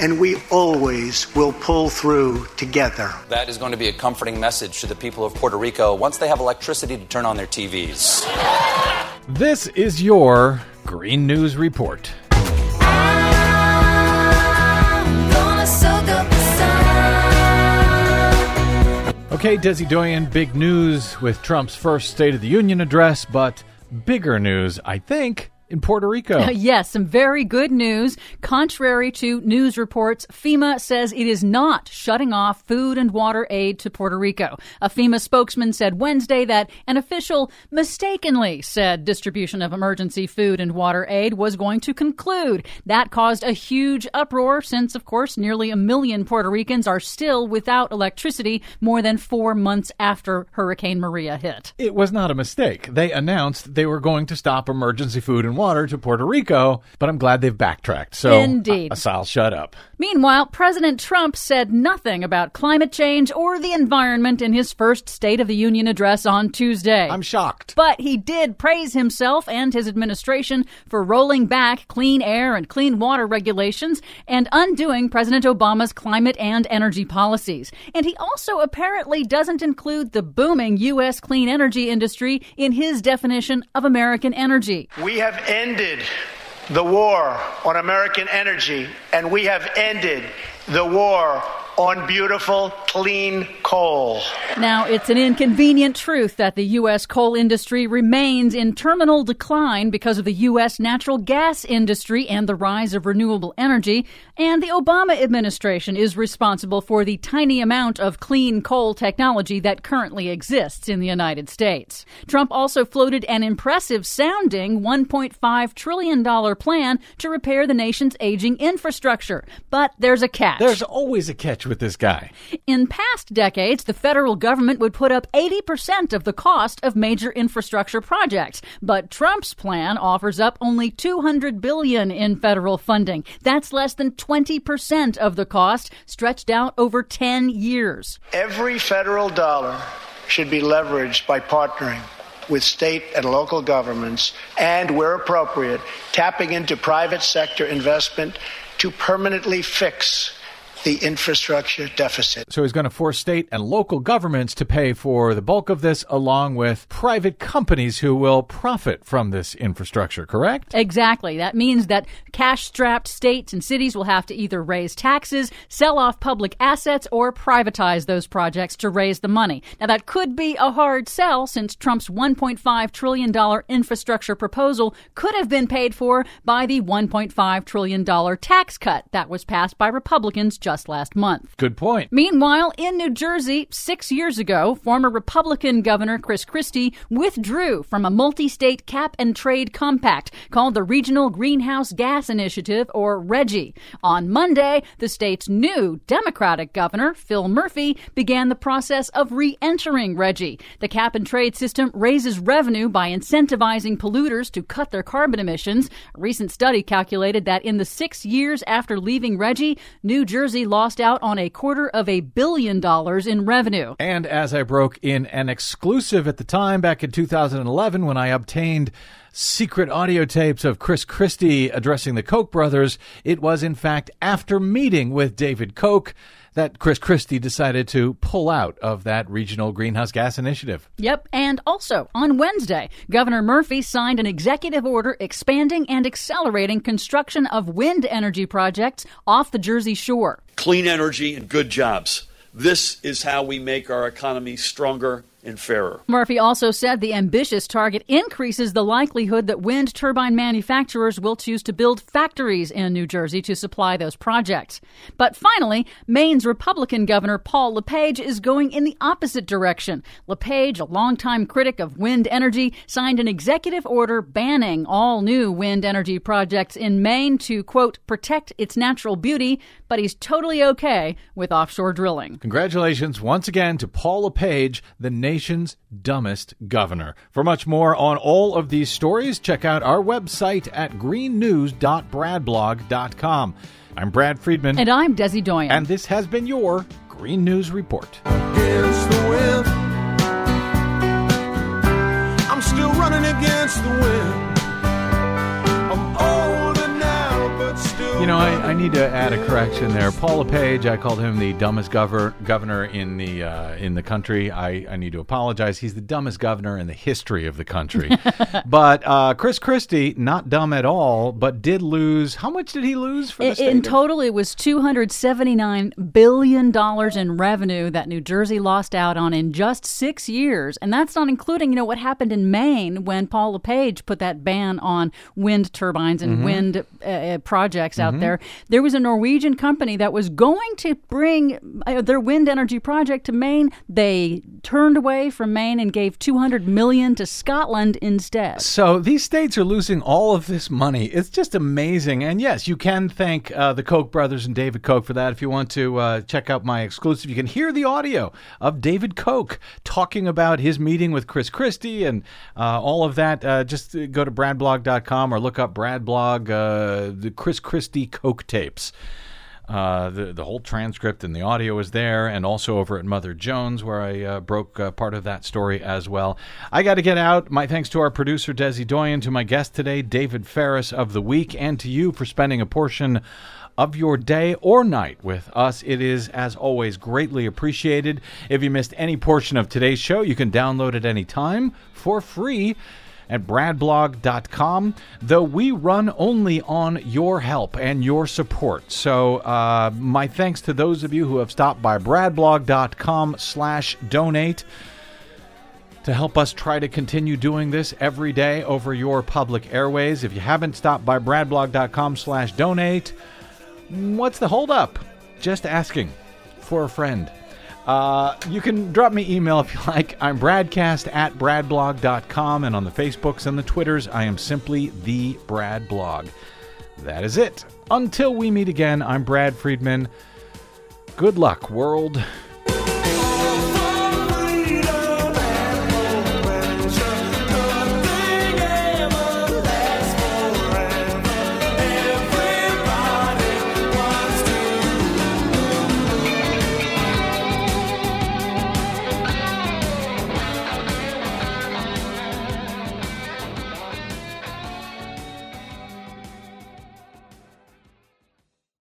and we always will pull through together. That is going to be a comforting message to the people of Puerto Rico once they have electricity to turn on their TVs. This is your Green News Report. Okay, Desi Doyen, big news with Trump's first State of the Union address, but bigger news, I think, in Puerto Rico. yes, some very good news. Contrary to news reports, FEMA says it is not shutting off food and water aid to Puerto Rico. A FEMA spokesman said Wednesday that an official mistakenly said distribution of emergency food and water aid was going to conclude. That caused a huge uproar since, of course, nearly a million Puerto Ricans are still without electricity more than four months after Hurricane Maria hit. It was not a mistake. They announced they were going to stop emergency food and water to Puerto Rico, but I'm glad they've backtracked. So, Indeed. Asal, shut up. Meanwhile, President Trump said nothing about climate change or the environment in his first State of the Union address on Tuesday. I'm shocked. But he did praise himself and his administration for rolling back clean air and clean water regulations and undoing President Obama's climate and energy policies. And he also apparently doesn't include the booming U.S. clean energy industry in his definition of American energy. We have ended the war on American energy, and we have ended the war on beautiful, clean coal. Now, it's an inconvenient truth that the U.S. coal industry remains in terminal decline because of the U.S. natural gas industry and the rise of renewable energy. And the Obama administration is responsible for the tiny amount of clean coal technology that currently exists in the United States. Trump also floated an impressive sounding $1.5 trillion plan to repair the nation's aging infrastructure. But there's a catch. There's always a catch with this guy. In past decades, the federal government would put up 80% of the cost of major infrastructure projects, but Trump's plan offers up only 200 billion in federal funding. That's less than 20% of the cost stretched out over 10 years. Every federal dollar should be leveraged by partnering with state and local governments and, where appropriate, tapping into private sector investment to permanently fix the infrastructure deficit. So he's going to force state and local governments to pay for the bulk of this, along with private companies who will profit from this infrastructure, correct? Exactly. That means that cash strapped states and cities will have to either raise taxes, sell off public assets, or privatize those projects to raise the money. Now, that could be a hard sell since Trump's $1.5 trillion infrastructure proposal could have been paid for by the $1.5 trillion tax cut that was passed by Republicans just last month. Good point. Meanwhile, in New Jersey, six years ago, former Republican Governor Chris Christie withdrew from a multi state cap and trade compact called the Regional Greenhouse Gas Initiative, or RGGI. On Monday, the state's new Democratic governor, Phil Murphy, began the process of re entering RGGI. The cap and trade system raises revenue by incentivizing polluters to cut their carbon emissions. A recent study calculated that in the six years after leaving RGGI, New Jersey lost out on a quarter of a billion dollars in revenue. And as I broke in an exclusive at the time back in 2011 when I obtained secret audio tapes of Chris Christie addressing the Koch brothers, it was in fact after meeting with David Koch that Chris Christie decided to pull out of that regional greenhouse gas initiative. Yep, and also on Wednesday, Governor Murphy signed an executive order expanding and accelerating construction of wind energy projects off the Jersey Shore. Clean energy and good jobs. This is how we make our economy stronger and fairer. Murphy also said the ambitious target increases the likelihood that wind turbine manufacturers will choose to build factories in New Jersey to supply those projects. But finally, Maine's Republican Governor Paul LePage is going in the opposite direction. LePage, a longtime critic of wind energy, signed an executive order banning all new wind energy projects in Maine to, quote, protect its natural beauty, but he's totally okay with offshore drilling. Congratulations once again to Paul LePage, the nation's dumbest governor. For much more on all of these stories, check out our website at greennews.bradblog.com. I'm Brad Friedman. And I'm Desi Doyen. And this has been your Green News Report. Against the wind. I'm still running against the wind. You know, I, I need to add a correction there. Paul LePage, I called him the dumbest gover- governor in the uh, in the country. I, I need to apologize. He's the dumbest governor in the history of the country. but uh, Chris Christie, not dumb at all, but did lose. How much did he lose for the In, of- total, it was $279 billion in revenue that New Jersey lost out on in just six years. And that's not including, you know, what happened in Maine when Paul LePage put that ban on wind turbines and Mhm. wind uh, uh, projects out Mhm. there. There was a Norwegian company that was going to bring uh, their wind energy project to Maine. They turned away from Maine and gave 200 million to Scotland instead. So these states are losing all of this money. It's just amazing. And yes, you can thank uh, the Koch brothers and David Koch for that. If you want to uh, check out my exclusive, you can hear the audio of David Koch talking about his meeting with Chris Christie and uh, all of that. Uh, just uh, go to bradblog.com or look up Bradblog, uh, the Chris Christie Koch tapes. Uh, the the whole transcript and the audio is there, and also over at Mother Jones, where I uh, broke uh, part of that story as well. I got to get out. My thanks to our producer Desi Doyen, to my guest today, David Faris of the week, and to you for spending a portion of your day or night with us. It is, as always, greatly appreciated. If you missed any portion of today's show, you can download it anytime for free at bradblog.com, though we run only on your help and your support. So uh, my thanks to those of you who have stopped by bradblog.com slash donate to help us try to continue doing this every day over your public airways. If you haven't stopped by bradblog.com slash donate, what's the holdup? Just asking for a friend. Uh, you can drop me email if you like. I'm bradcast at bradblog.com, and on the Facebooks and the Twitters, I am simply the Brad Blog. That is it. Until we meet again, I'm Brad Friedman. Good luck, world.